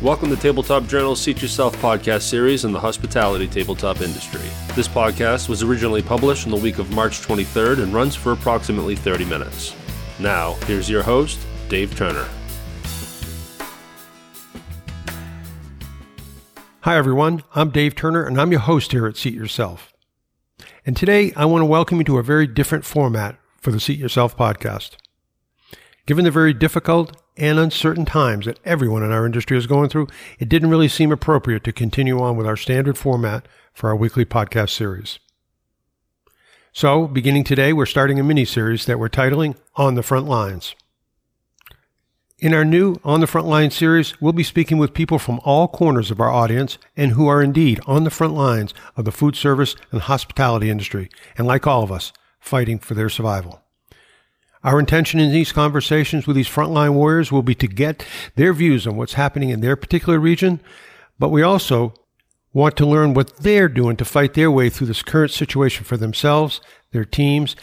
Welcome to Tabletop Journal's Seat Yourself podcast series in the hospitality tabletop industry. This podcast was originally published in the week of March 23rd and runs for approximately 30 minutes. Now, here's your host, Dave Turner. Hi, everyone. I'm Dave Turner, and I'm your host here at Seat Yourself. And today, I want to welcome you to a very different format for the Seat Yourself podcast. Given the very difficult and uncertain times that everyone in our industry is going through, it didn't really seem appropriate to continue on with our standard format for our weekly podcast series. So, beginning today, we're starting a mini series that we're titling On the Front Lines. In our new On the Front Lines series, we'll be speaking with people from all corners of our audience and who are indeed on the front lines of the food service and hospitality industry, and like all of us, fighting for their survival. Our intention in these conversations with these frontline warriors will be to get their views on what's happening in their particular region, but we also want to learn what they're doing to fight their way through this current situation for themselves, their teams,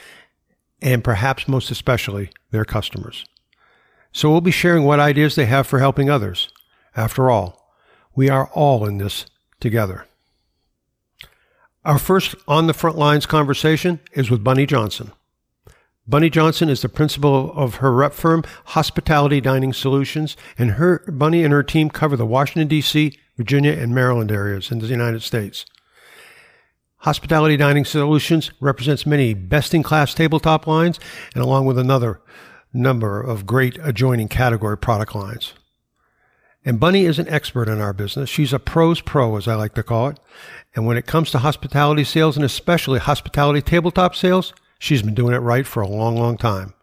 and perhaps most especially their customers. So we'll be sharing what ideas they have for helping others. After all, we are all in this together. Our first on the front lines conversation is with Bunny Johnson. Bunny Johnson is the principal of her rep firm, Hospitality Dining Solutions, and her Bunny and her team cover the Washington D.C., Virginia, and Maryland areas in the United States. Hospitality Dining Solutions represents many best-in-class tabletop lines, and along with another number of great adjoining category product lines. And Bunny is an expert in our business. She's a pro's pro, as I like to call it. And when it comes to hospitality sales, and especially hospitality tabletop sales, She's been doing it right for a long, long time.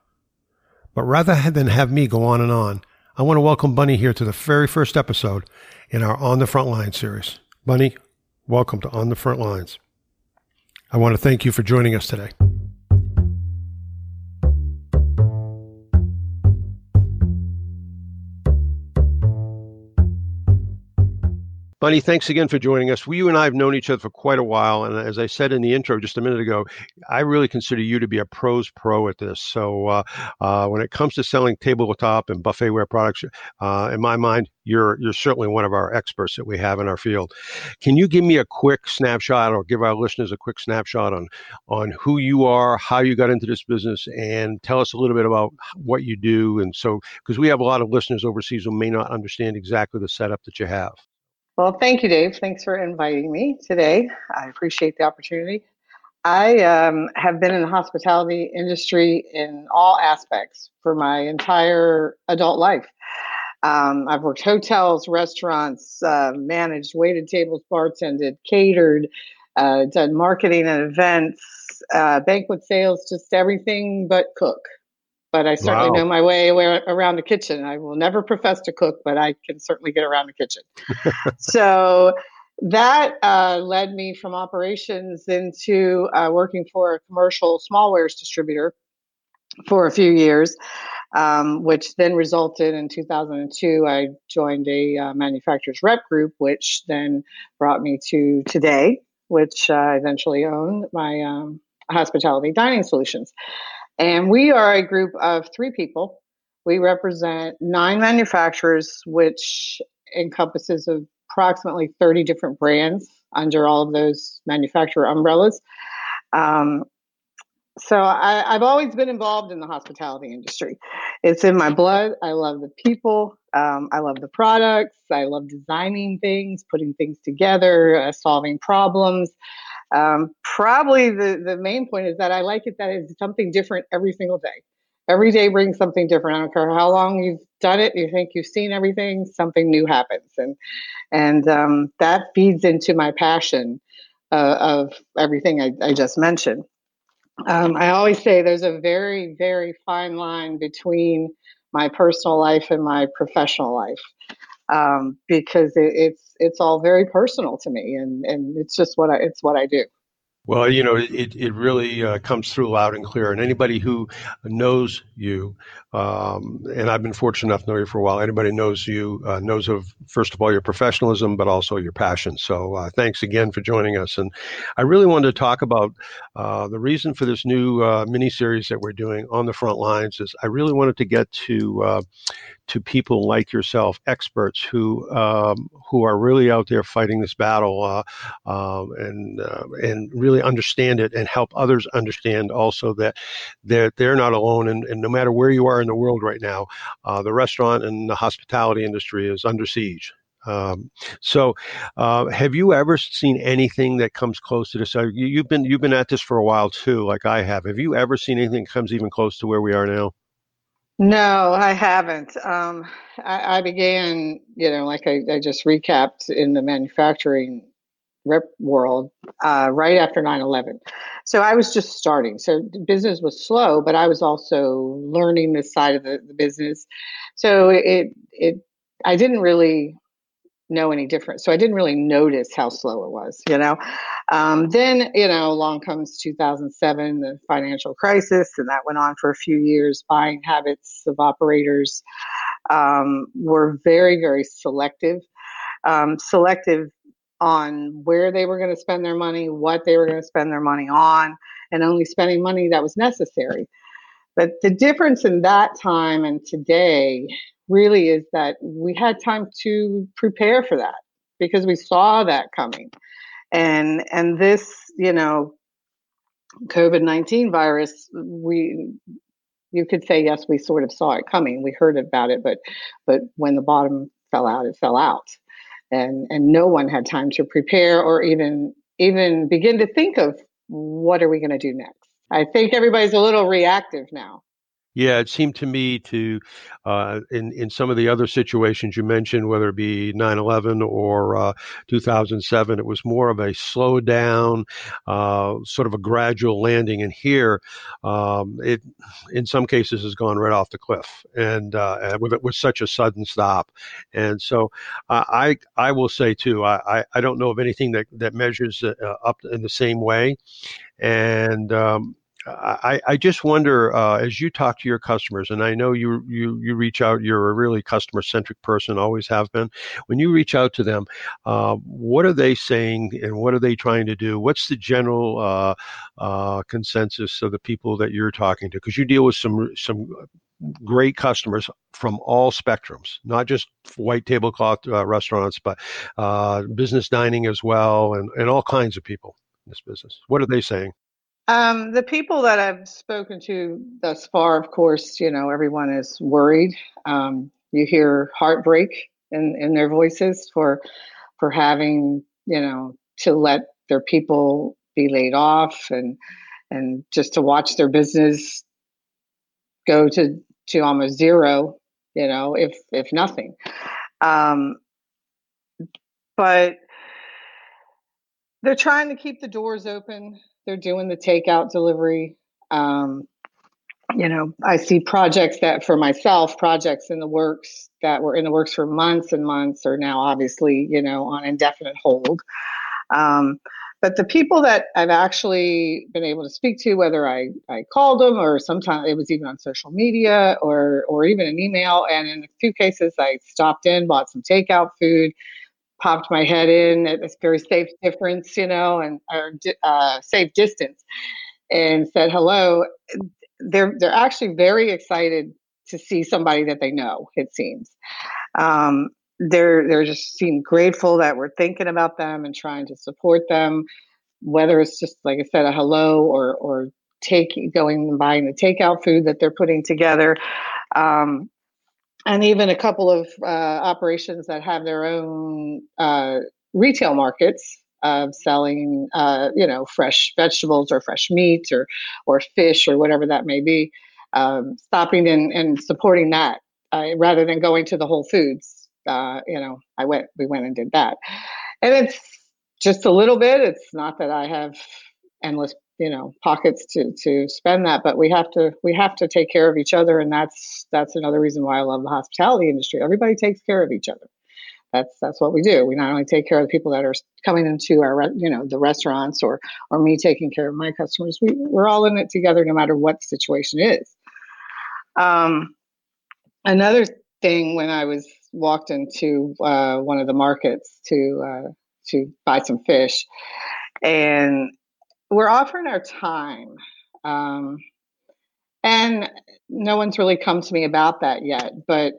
But rather than have me go on and on, I want to welcome Bunny here to the very first episode in our On the Front Line series. Bunny, welcome to On the Front Lines. I want to thank you for joining us today. Bunny, thanks again for joining us. You and I have known each other for quite a while. And as I said in the intro just a minute ago, I really consider you to be a pro's pro at this. So uh, uh, when it comes to selling tabletop and buffetware products, uh, in my mind, you're you're certainly one of our experts that we have in our field. Can you give me a quick snapshot or give our listeners a quick snapshot on on who you are, how you got into this business, and tell us a little bit about what you do? And so, because we have a lot of listeners overseas who may not understand exactly the setup that you have. Well, thank you, Dave. Thanks for inviting me today. I appreciate the opportunity. I um, have been in the hospitality industry in all aspects for my entire adult life. Um, I've worked hotels, restaurants, uh, managed waited tables, bartended, catered, uh, done marketing and events, uh, banquet sales, just everything but cook but I certainly wow. know my way around the kitchen. I will never profess to cook, but I can certainly get around the kitchen. so that uh, led me from operations into uh, working for a commercial smallwares distributor for a few years, um, which then resulted in 2002. I joined a uh, manufacturer's rep group, which then brought me to today, which I eventually own my um, hospitality dining solutions. And we are a group of three people. We represent nine manufacturers, which encompasses approximately 30 different brands under all of those manufacturer umbrellas. Um, so I, have always been involved in the hospitality industry. It's in my blood. I love the people. Um, I love the products. I love designing things, putting things together, uh, solving problems. Um, probably the, the main point is that I like it that it's something different every single day. Every day brings something different. I don't care how long you've done it. You think you've seen everything. Something new happens, and and um, that feeds into my passion uh, of everything I, I just mentioned. Um, I always say there's a very very fine line between my personal life and my professional life um, because it, it's it's all very personal to me, and and it's just what I it's what I do. Well, you know, it, it really uh, comes through loud and clear. And anybody who knows you, um, and I've been fortunate enough to know you for a while, anybody knows you uh, knows of, first of all, your professionalism, but also your passion. So uh, thanks again for joining us. And I really wanted to talk about uh, the reason for this new uh, mini series that we're doing on the front lines is I really wanted to get to uh, to people like yourself, experts who um, who are really out there fighting this battle uh, um, and uh, and really understand it and help others understand also that they're they're not alone. And, and no matter where you are in the world right now, uh, the restaurant and the hospitality industry is under siege. Um, so, uh, have you ever seen anything that comes close to this? Uh, you, have been you've been at this for a while too, like I have. Have you ever seen anything that comes even close to where we are now? No, I haven't. Um, I, I, began, you know, like I, I, just recapped in the manufacturing rep world uh, right after 9-11 so i was just starting. So business was slow but i was also learning this side of the, the business. So it it i didn't really know any different. So I didn't really notice how slow it was, you know. Um, then, you know, along comes 2007, the financial crisis, and that went on for a few years. Buying habits of operators um, were very, very selective. Um, selective on where they were going to spend their money, what they were going to spend their money on, and only spending money that was necessary. But the difference in that time and today really is that we had time to prepare for that because we saw that coming. And and this, you know, COVID-19 virus, we you could say yes, we sort of saw it coming. We heard about it, but but when the bottom fell out, it fell out. And and no one had time to prepare or even even begin to think of what are we going to do next. I think everybody's a little reactive now. Yeah, it seemed to me to, uh, in in some of the other situations you mentioned, whether it be 9/11 or uh, 2007, it was more of a slow down, uh, sort of a gradual landing. And here, um, it in some cases has gone right off the cliff, and uh, with such a sudden stop. And so, I I will say too, I I don't know of anything that that measures uh, up in the same way, and um, I, I just wonder uh, as you talk to your customers, and I know you you you reach out. You're a really customer centric person, always have been. When you reach out to them, uh, what are they saying, and what are they trying to do? What's the general uh, uh consensus of the people that you're talking to? Because you deal with some some great customers from all spectrums, not just white tablecloth uh, restaurants, but uh, business dining as well, and and all kinds of people in this business. What are they saying? Um, the people that I've spoken to thus far, of course, you know, everyone is worried. Um, you hear heartbreak in, in their voices for for having, you know, to let their people be laid off and and just to watch their business go to to almost zero, you know, if if nothing. Um, but they're trying to keep the doors open they're doing the takeout delivery. Um, you know, I see projects that for myself, projects in the works that were in the works for months and months are now obviously, you know, on indefinite hold. Um, but the people that I've actually been able to speak to, whether I, I called them or sometimes it was even on social media or or even an email, and in a few cases I stopped in, bought some takeout food, popped my head in at this very safe difference, you know, and or uh, safe distance, and said hello. They're they're actually very excited to see somebody that they know. It seems um, they're they're just seem grateful that we're thinking about them and trying to support them, whether it's just like I said, a hello or or taking going and buying the takeout food that they're putting together. Um, and even a couple of uh, operations that have their own uh, retail markets of selling, uh, you know, fresh vegetables or fresh meat or or fish or whatever that may be. Um, stopping and, and supporting that uh, rather than going to the Whole Foods. Uh, you know, I went, we went and did that, and it's just a little bit. It's not that I have endless you know pockets to to spend that but we have to we have to take care of each other and that's that's another reason why i love the hospitality industry. Everybody takes care of each other. That's that's what we do. We not only take care of the people that are coming into our you know the restaurants or or me taking care of my customers. We, we're all in it together no matter what the situation is. Um, another thing when i was walked into uh, one of the markets to uh, to buy some fish and we're offering our time. Um, and no one's really come to me about that yet. But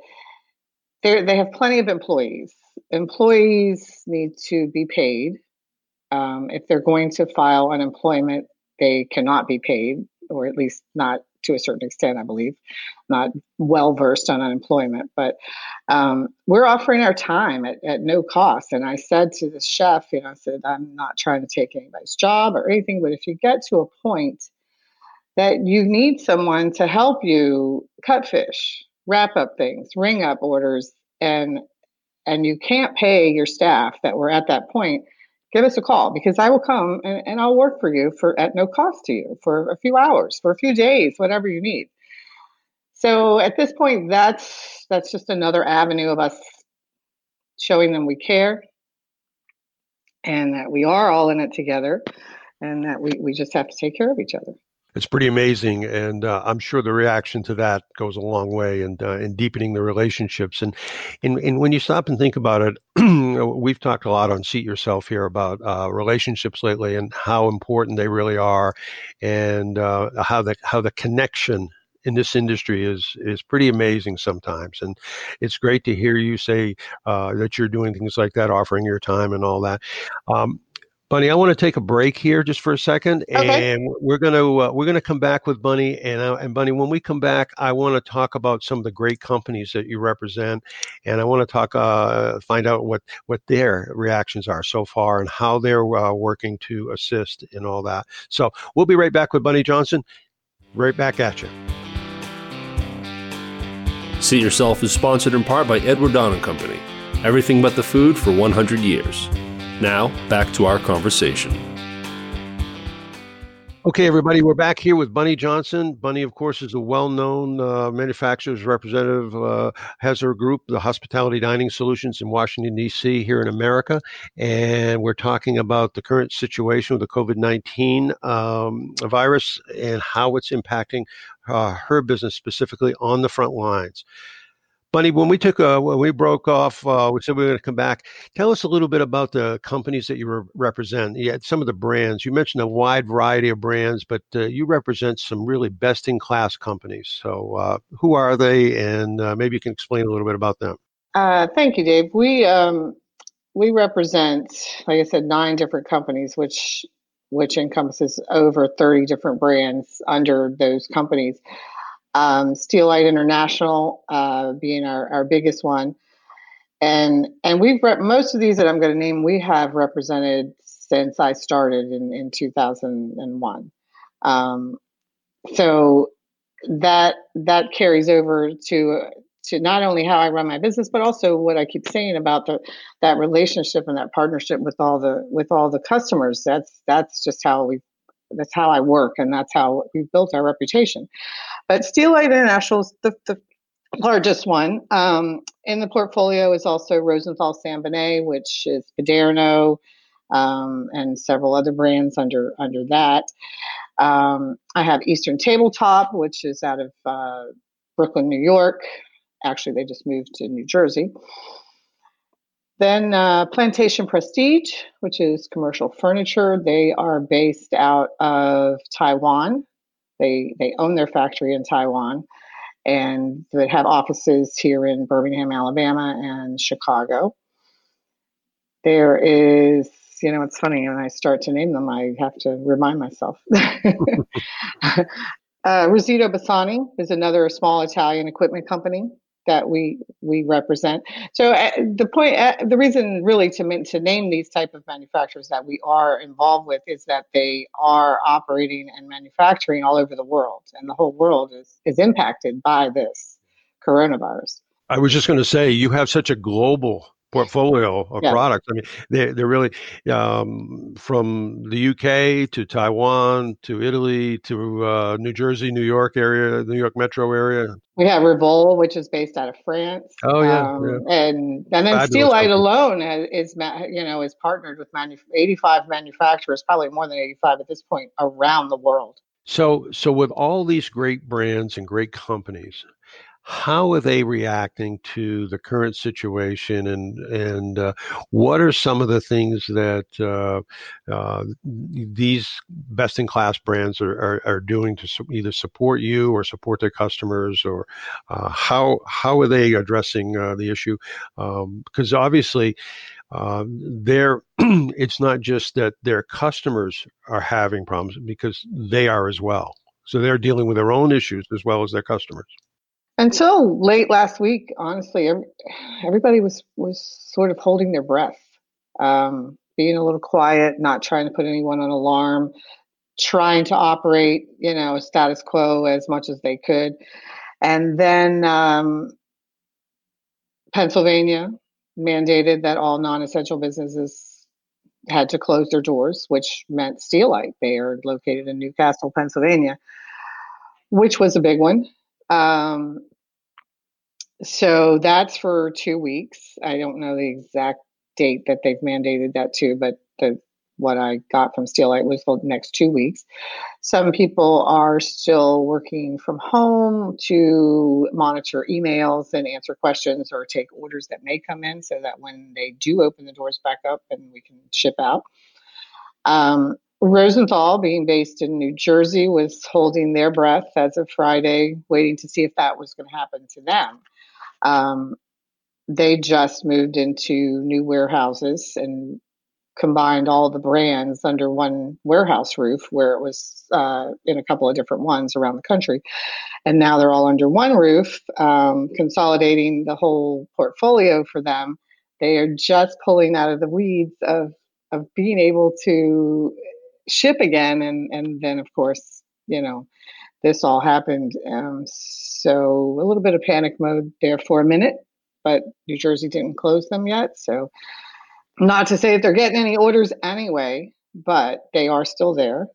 they have plenty of employees. Employees need to be paid. Um, if they're going to file unemployment, they cannot be paid, or at least not to a certain extent, I believe. Not well versed on unemployment, but um, we're offering our time at, at no cost. And I said to the chef, you know, I said, I'm not trying to take anybody's job or anything, but if you get to a point that you need someone to help you cut fish, wrap up things, ring up orders, and and you can't pay your staff that were at that point, give us a call because I will come and, and I'll work for you for at no cost to you for a few hours, for a few days, whatever you need. So at this point, that's that's just another avenue of us showing them we care and that we are all in it together and that we, we just have to take care of each other it's pretty amazing, and uh, I'm sure the reaction to that goes a long way and uh, in deepening the relationships. And, and and when you stop and think about it, we've talked a lot on Seat Yourself here about uh, relationships lately and how important they really are, and uh, how the how the connection in this industry is is pretty amazing sometimes, and it's great to hear you say uh, that you're doing things like that, offering your time and all that. Um, Bunny, I want to take a break here just for a second, okay. and we're gonna uh, we're gonna come back with Bunny and uh, and Bunny. When we come back, I want to talk about some of the great companies that you represent, and I want to talk uh, find out what what their reactions are so far and how they're uh, working to assist in all that. So we'll be right back with Bunny Johnson. Right back at you. Seat Yourself is sponsored in part by Edward Don and Company. Everything but the food for 100 years. Now, back to our conversation. Okay, everybody, we're back here with Bunny Johnson. Bunny, of course, is a well known uh, manufacturer's representative, uh, has her group, the Hospitality Dining Solutions in Washington, D.C., here in America. And we're talking about the current situation with the COVID 19 um, virus and how it's impacting uh, her business specifically on the front lines. Bunny, when we took uh, when we broke off, uh, we said we were going to come back. Tell us a little bit about the companies that you re- represent. Had some of the brands. You mentioned a wide variety of brands, but uh, you represent some really best in class companies. So, uh, who are they? And uh, maybe you can explain a little bit about them. Uh, thank you, Dave. We um, we represent, like I said, nine different companies, which which encompasses over thirty different brands under those companies um, Steelite International uh, being our, our biggest one. And and we've most of these that I'm going to name we have represented since I started in, in 2001. Um, so that that carries over to to not only how I run my business, but also what I keep saying about the that relationship and that partnership with all the with all the customers. That's that's just how we that's how I work, and that's how we've built our reputation. But Steelite International is the, the largest one. Um, in the portfolio is also Rosenthal Sambonet, which is Paderno, um, and several other brands under under that. Um, I have Eastern Tabletop, which is out of uh, Brooklyn, New York. Actually, they just moved to New Jersey. Then uh, Plantation Prestige, which is commercial furniture. They are based out of Taiwan. They they own their factory in Taiwan, and they have offices here in Birmingham, Alabama, and Chicago. There is, you know, it's funny when I start to name them, I have to remind myself. uh, Rosito Bisani is another small Italian equipment company that we we represent. So uh, the point, uh, the reason really to to name these type of manufacturers that we are involved with is that they are operating and manufacturing all over the world, and the whole world is is impacted by this coronavirus. I was just going to say you have such a global portfolio of yeah. products. I mean, they're, they're really um, from the UK to Taiwan to Italy to uh, New Jersey, New York area, New York metro area. We have Revol, which is based out of France. Oh yeah, um, yeah. and and then Steelite alone has, is you know is partnered with manu- 85 manufacturers, probably more than 85 at this point around the world. So so with all these great brands and great companies, how are they reacting to the current situation, and and uh, what are some of the things that uh, uh, these best in class brands are, are, are, doing to either support you or support their customers, or uh, how how are they addressing uh, the issue? Um, because obviously. Um, they're it's not just that their customers are having problems because they are as well. So they're dealing with their own issues as well as their customers. Until late last week, honestly, everybody was was sort of holding their breath, um, being a little quiet, not trying to put anyone on alarm, trying to operate, you know, status quo as much as they could. And then um, Pennsylvania mandated that all non-essential businesses had to close their doors, which meant Steelite. They are located in New Castle, Pennsylvania, which was a big one. Um, so that's for two weeks. I don't know the exact date that they've mandated that to, but the what I got from Steelite was for the next two weeks. Some people are still working from home to monitor emails and answer questions or take orders that may come in so that when they do open the doors back up and we can ship out. Um, Rosenthal, being based in New Jersey, was holding their breath as of Friday, waiting to see if that was going to happen to them. Um, they just moved into new warehouses and combined all the brands under one warehouse roof where it was uh, in a couple of different ones around the country. And now they're all under one roof, um, consolidating the whole portfolio for them. They are just pulling out of the weeds of, of being able to ship again. And, and then, of course, you know, this all happened. Um, so a little bit of panic mode there for a minute, but New Jersey didn't close them yet. So, not to say that they're getting any orders anyway, but they are still there.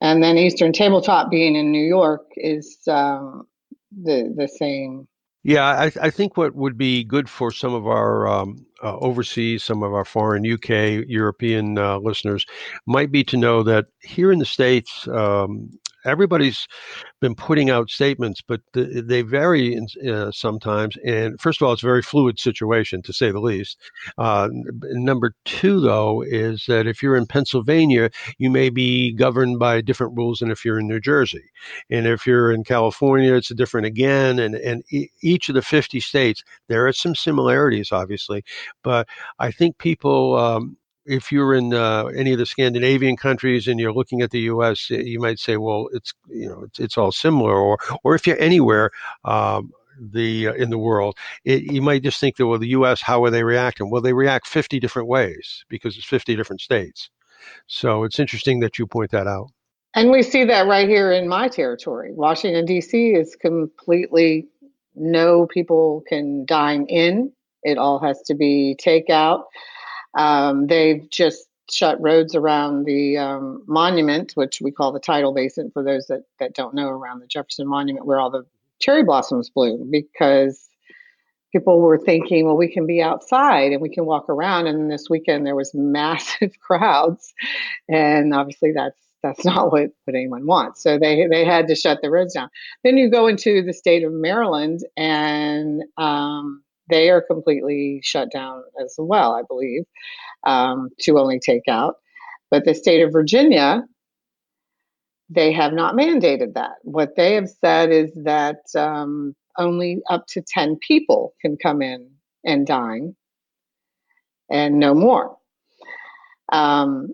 And then Eastern Tabletop being in New York is um, the the same. Yeah, I, I, think what would be good for some of our um, uh, overseas, some of our foreign UK, European uh, listeners might be to know that here in the States, um, everybody's been putting out statements, but the, they vary in, uh, sometimes. And first of all, it's a very fluid situation, to say the least. Uh, number two, though, is that if you're in Pennsylvania, you may be governed by different rules than if you're in New Jersey. And if you're in California, it's different again. And, and e- each of the 50 states, there are some similarities, obviously. But I think people, um, if you're in uh, any of the Scandinavian countries and you're looking at the U.S., you might say, well, it's you know it's, it's all similar, or or if you're anywhere. Um, the uh, in the world, it, you might just think that well, the U.S. How are they reacting? Well, they react 50 different ways because it's 50 different states. So it's interesting that you point that out. And we see that right here in my territory. Washington D.C. is completely no people can dine in. It all has to be takeout. Um, they've just shut roads around the um, monument, which we call the tidal basin for those that, that don't know, around the Jefferson Monument where all the cherry blossoms bloom because people were thinking, well, we can be outside and we can walk around. And this weekend there was massive crowds, and obviously that's that's not what, what anyone wants. So they they had to shut the roads down. Then you go into the state of Maryland, and um, they are completely shut down as well, I believe, um, to only take out. But the state of Virginia, they have not mandated that. What they have said is that um, only up to 10 people can come in and dine and no more. Um,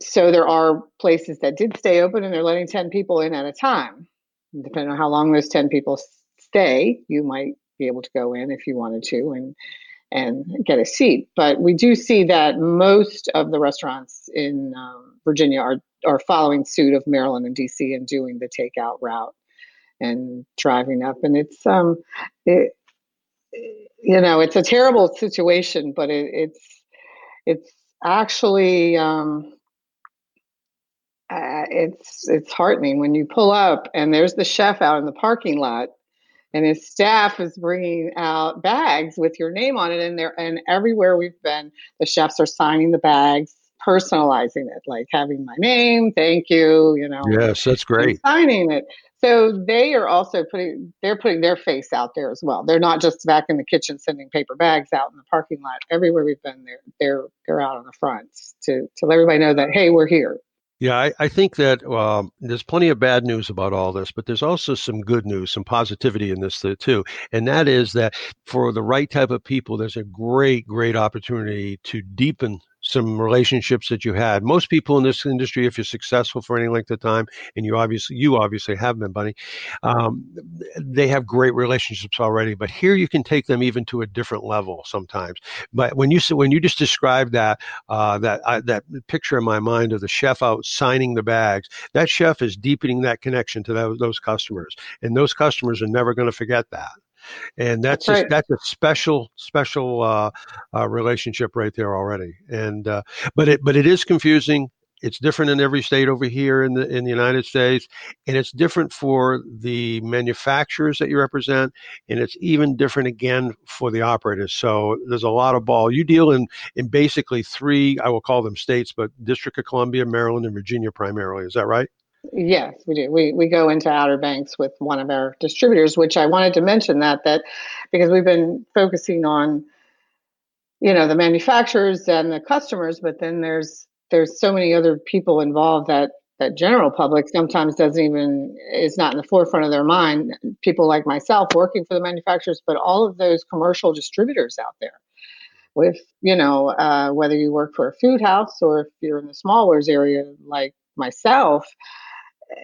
so there are places that did stay open and they're letting 10 people in at a time. Depending on how long those 10 people stay, you might be able to go in if you wanted to and and get a seat. But we do see that most of the restaurants in um, Virginia are are following suit of Maryland and DC and doing the takeout route and driving up. And it's um, it, you know, it's a terrible situation, but it, it's it's actually um, uh, it's it's heartening when you pull up and there's the chef out in the parking lot and his staff is bringing out bags with your name on it and there and everywhere we've been the chefs are signing the bags personalizing it, like having my name, thank you, you know. Yes, that's great. Signing it. So they are also putting they're putting their face out there as well. They're not just back in the kitchen sending paper bags out in the parking lot. Everywhere we've been, they're they're they're out on the front to to let everybody know that hey, we're here. Yeah, I, I think that um, there's plenty of bad news about all this, but there's also some good news, some positivity in this too. And that is that for the right type of people, there's a great, great opportunity to deepen some relationships that you had. Most people in this industry, if you're successful for any length of time, and you obviously you obviously have been, Bunny, um, they have great relationships already. But here you can take them even to a different level sometimes. But when you when you just described that uh, that uh, that picture in my mind of the chef out signing the bags, that chef is deepening that connection to those customers, and those customers are never going to forget that and that's that's, right. a, that's a special special uh, uh, relationship right there already. And uh, but it but it is confusing. It's different in every state over here in the in the United States, and it's different for the manufacturers that you represent, and it's even different again for the operators. So there's a lot of ball. You deal in in basically three, I will call them states, but District of Columbia, Maryland, and Virginia primarily. Is that right? Yes, we do. We we go into Outer Banks with one of our distributors, which I wanted to mention that that because we've been focusing on you know the manufacturers and the customers, but then there's there's so many other people involved that that general public sometimes doesn't even is not in the forefront of their mind. People like myself working for the manufacturers, but all of those commercial distributors out there with you know uh, whether you work for a food house or if you're in the small wares area like myself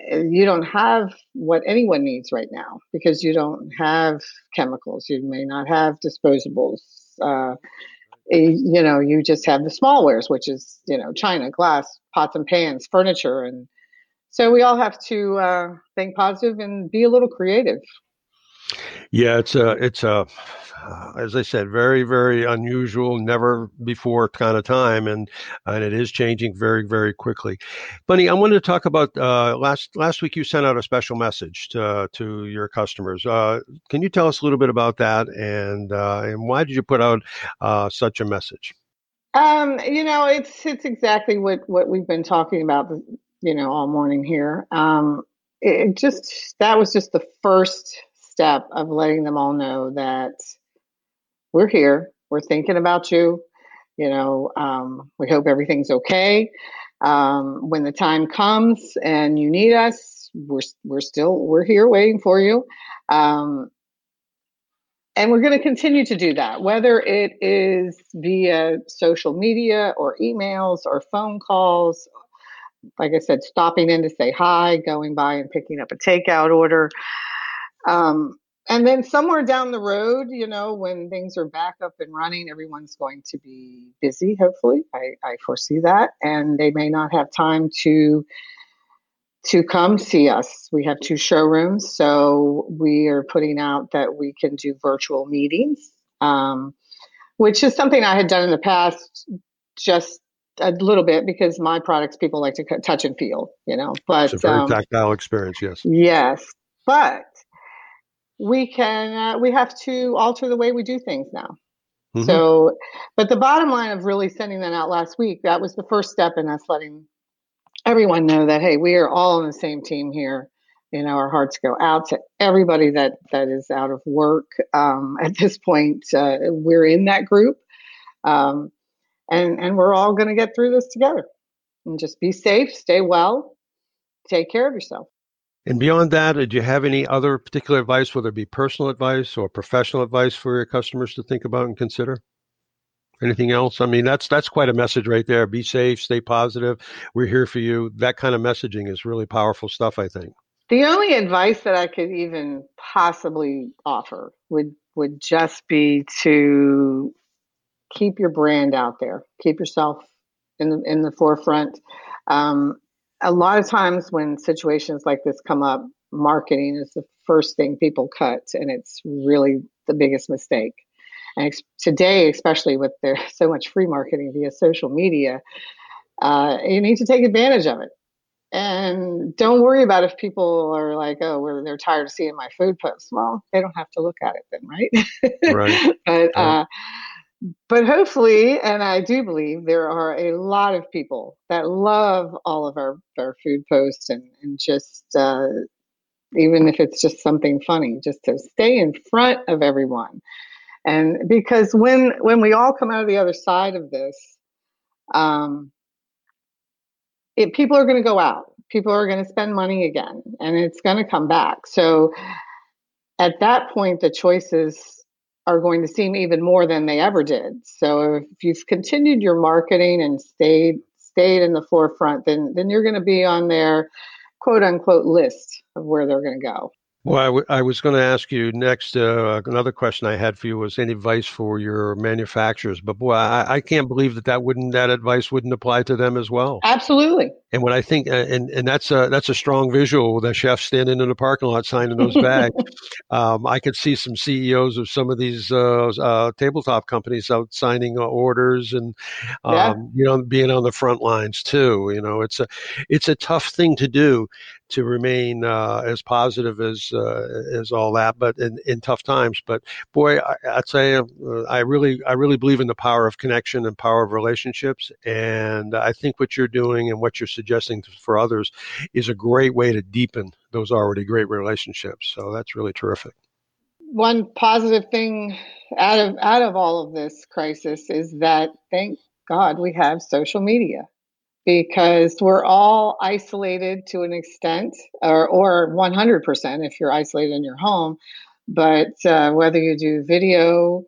you don't have what anyone needs right now because you don't have chemicals. You may not have disposables. Uh, eh, you know, you just have the smallwares, which is you know china, glass, pots and pans, furniture, and so we all have to uh, think positive and be a little creative. Yeah, it's a it's a uh, as I said, very, very unusual, never before kind of time, and and it is changing very, very quickly. Bunny, I wanted to talk about uh, last last week. You sent out a special message to to your customers. Uh, can you tell us a little bit about that, and uh, and why did you put out uh, such a message? Um, you know, it's it's exactly what what we've been talking about, you know, all morning here. Um, it just that was just the first step of letting them all know that we're here. We're thinking about you. You know, um, we hope everything's okay. Um, when the time comes and you need us, we're we're still we're here waiting for you. Um, and we're going to continue to do that, whether it is via social media or emails or phone calls. Like I said, stopping in to say hi, going by and picking up a takeout order. Um, and then somewhere down the road, you know, when things are back up and running, everyone's going to be busy, hopefully. I, I foresee that. And they may not have time to to come see us. We have two showrooms, so we are putting out that we can do virtual meetings, um, which is something I had done in the past, just a little bit because my products people like to touch and feel, you know. But it's a very um, tactile experience, yes. Yes, but we can uh, we have to alter the way we do things now. Mm-hmm. So, but the bottom line of really sending that out last week, that was the first step in us letting everyone know that hey, we are all on the same team here. You know, our hearts go out to everybody that that is out of work um, at this point. Uh, we're in that group, um, and and we're all going to get through this together. And just be safe, stay well, take care of yourself. And beyond that, do you have any other particular advice, whether it be personal advice or professional advice for your customers to think about and consider? Anything else? I mean, that's that's quite a message right there. Be safe, stay positive. We're here for you. That kind of messaging is really powerful stuff, I think. The only advice that I could even possibly offer would would just be to keep your brand out there. Keep yourself in the in the forefront. Um, a lot of times when situations like this come up, marketing is the first thing people cut, and it's really the biggest mistake. And ex- today, especially with there's so much free marketing via social media, uh, you need to take advantage of it. And don't worry about if people are like, oh, well, they're tired of seeing my food posts. Well, they don't have to look at it then, right? Right. but uh, but hopefully, and I do believe there are a lot of people that love all of our, our food posts and, and just, uh, even if it's just something funny, just to stay in front of everyone. And because when, when we all come out of the other side of this, um, it, people are going to go out. People are going to spend money again, and it's going to come back. So at that point, the choices are going to seem even more than they ever did. So if you've continued your marketing and stayed stayed in the forefront, then then you're going to be on their quote unquote list of where they're going to go. Well, I, w- I was going to ask you next. Uh, another question I had for you was any advice for your manufacturers. But boy, I, I, can't believe that that wouldn't that advice wouldn't apply to them as well. Absolutely. And what I think, uh, and and that's a that's a strong visual. The chef standing in the parking lot signing those bags. um, I could see some CEOs of some of these uh, uh, tabletop companies out signing orders, and um, yeah. you know, being on the front lines too. You know, it's a it's a tough thing to do to remain uh, as positive as uh, as all that, but in, in tough times. But boy, I, would say uh, I really I really believe in the power of connection and power of relationships, and I think what you're doing and what you're suggesting for others is a great way to deepen those already great relationships. So that's really terrific. One positive thing out of out of all of this crisis is that thank God we have social media because we're all isolated to an extent, or, or 100% if you're isolated in your home. But uh, whether you do video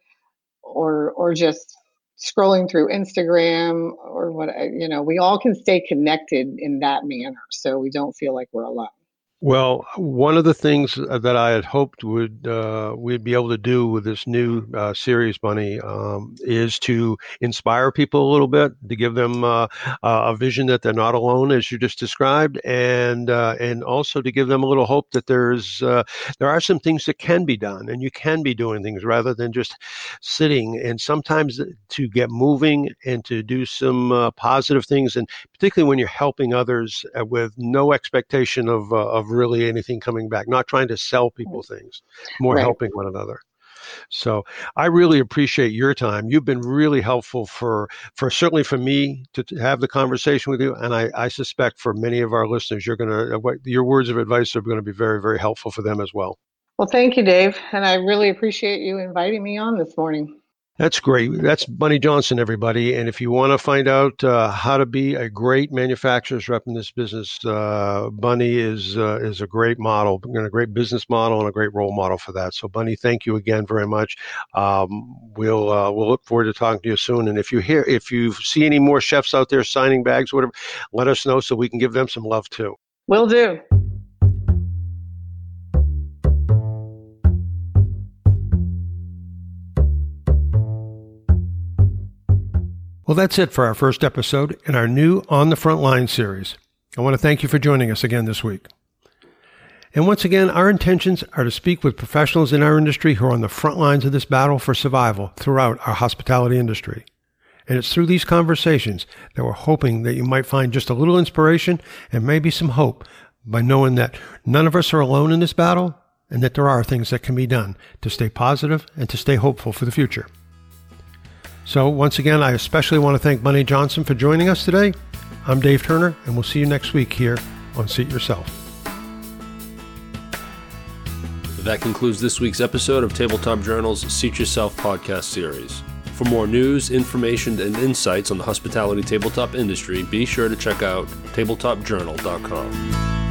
or or just scrolling through Instagram or what you know, we all can stay connected in that manner, so we don't feel like we're alone. Well, one of the things that I had hoped would uh, we'd be able to do with this new uh, series, Bunny, um, is to inspire people a little bit, to give them uh, a vision that they're not alone, as you just described, and uh, and also to give them a little hope that there's uh, there are some things that can be done, and you can be doing things rather than just sitting. And sometimes to get moving and to do some uh, positive things, and particularly when you're helping others with no expectation of of really anything coming back, not trying to sell people things, more right. helping one another. So I really appreciate your time. You've been really helpful for for certainly for me to, to have the conversation with you, and I, I suspect for many of our listeners, you're going to uh, your words of advice are going to be very very helpful for them as well. Well, thank you, Dave, and I really appreciate you inviting me on this morning. That's great. That's Bunny Johnson, everybody. And if you want to find out uh, how to be a great manufacturer's rep in this business, uh, Bunny is uh, is a great model, a great business model, and a great role model for that. So, Bunny, thank you again very much. Um, we'll uh, we'll look forward to talking to you soon. And if you hear if you see any more chefs out there signing bags, whatever, let us know so we can give them some love too. Will do. Well, that's it for our first episode in our new On the Front Line series. I want to thank you for joining us again this week. And once again, our intentions are to speak with professionals in our industry who are on the front lines of this battle for survival throughout our hospitality industry. And it's through these conversations that we're hoping that you might find just a little inspiration and maybe some hope by knowing that none of us are alone in this battle and that there are things that can be done to stay positive and to stay hopeful for the future. So, once again, I especially want to thank Bunny Johnson for joining us today. I'm Dave Turner, and we'll see you next week here on Seat Yourself. That concludes this week's episode of Tabletop Journal's Seat Yourself podcast series. For more news, information, and insights on the hospitality tabletop industry, be sure to check out tabletopjournal.com.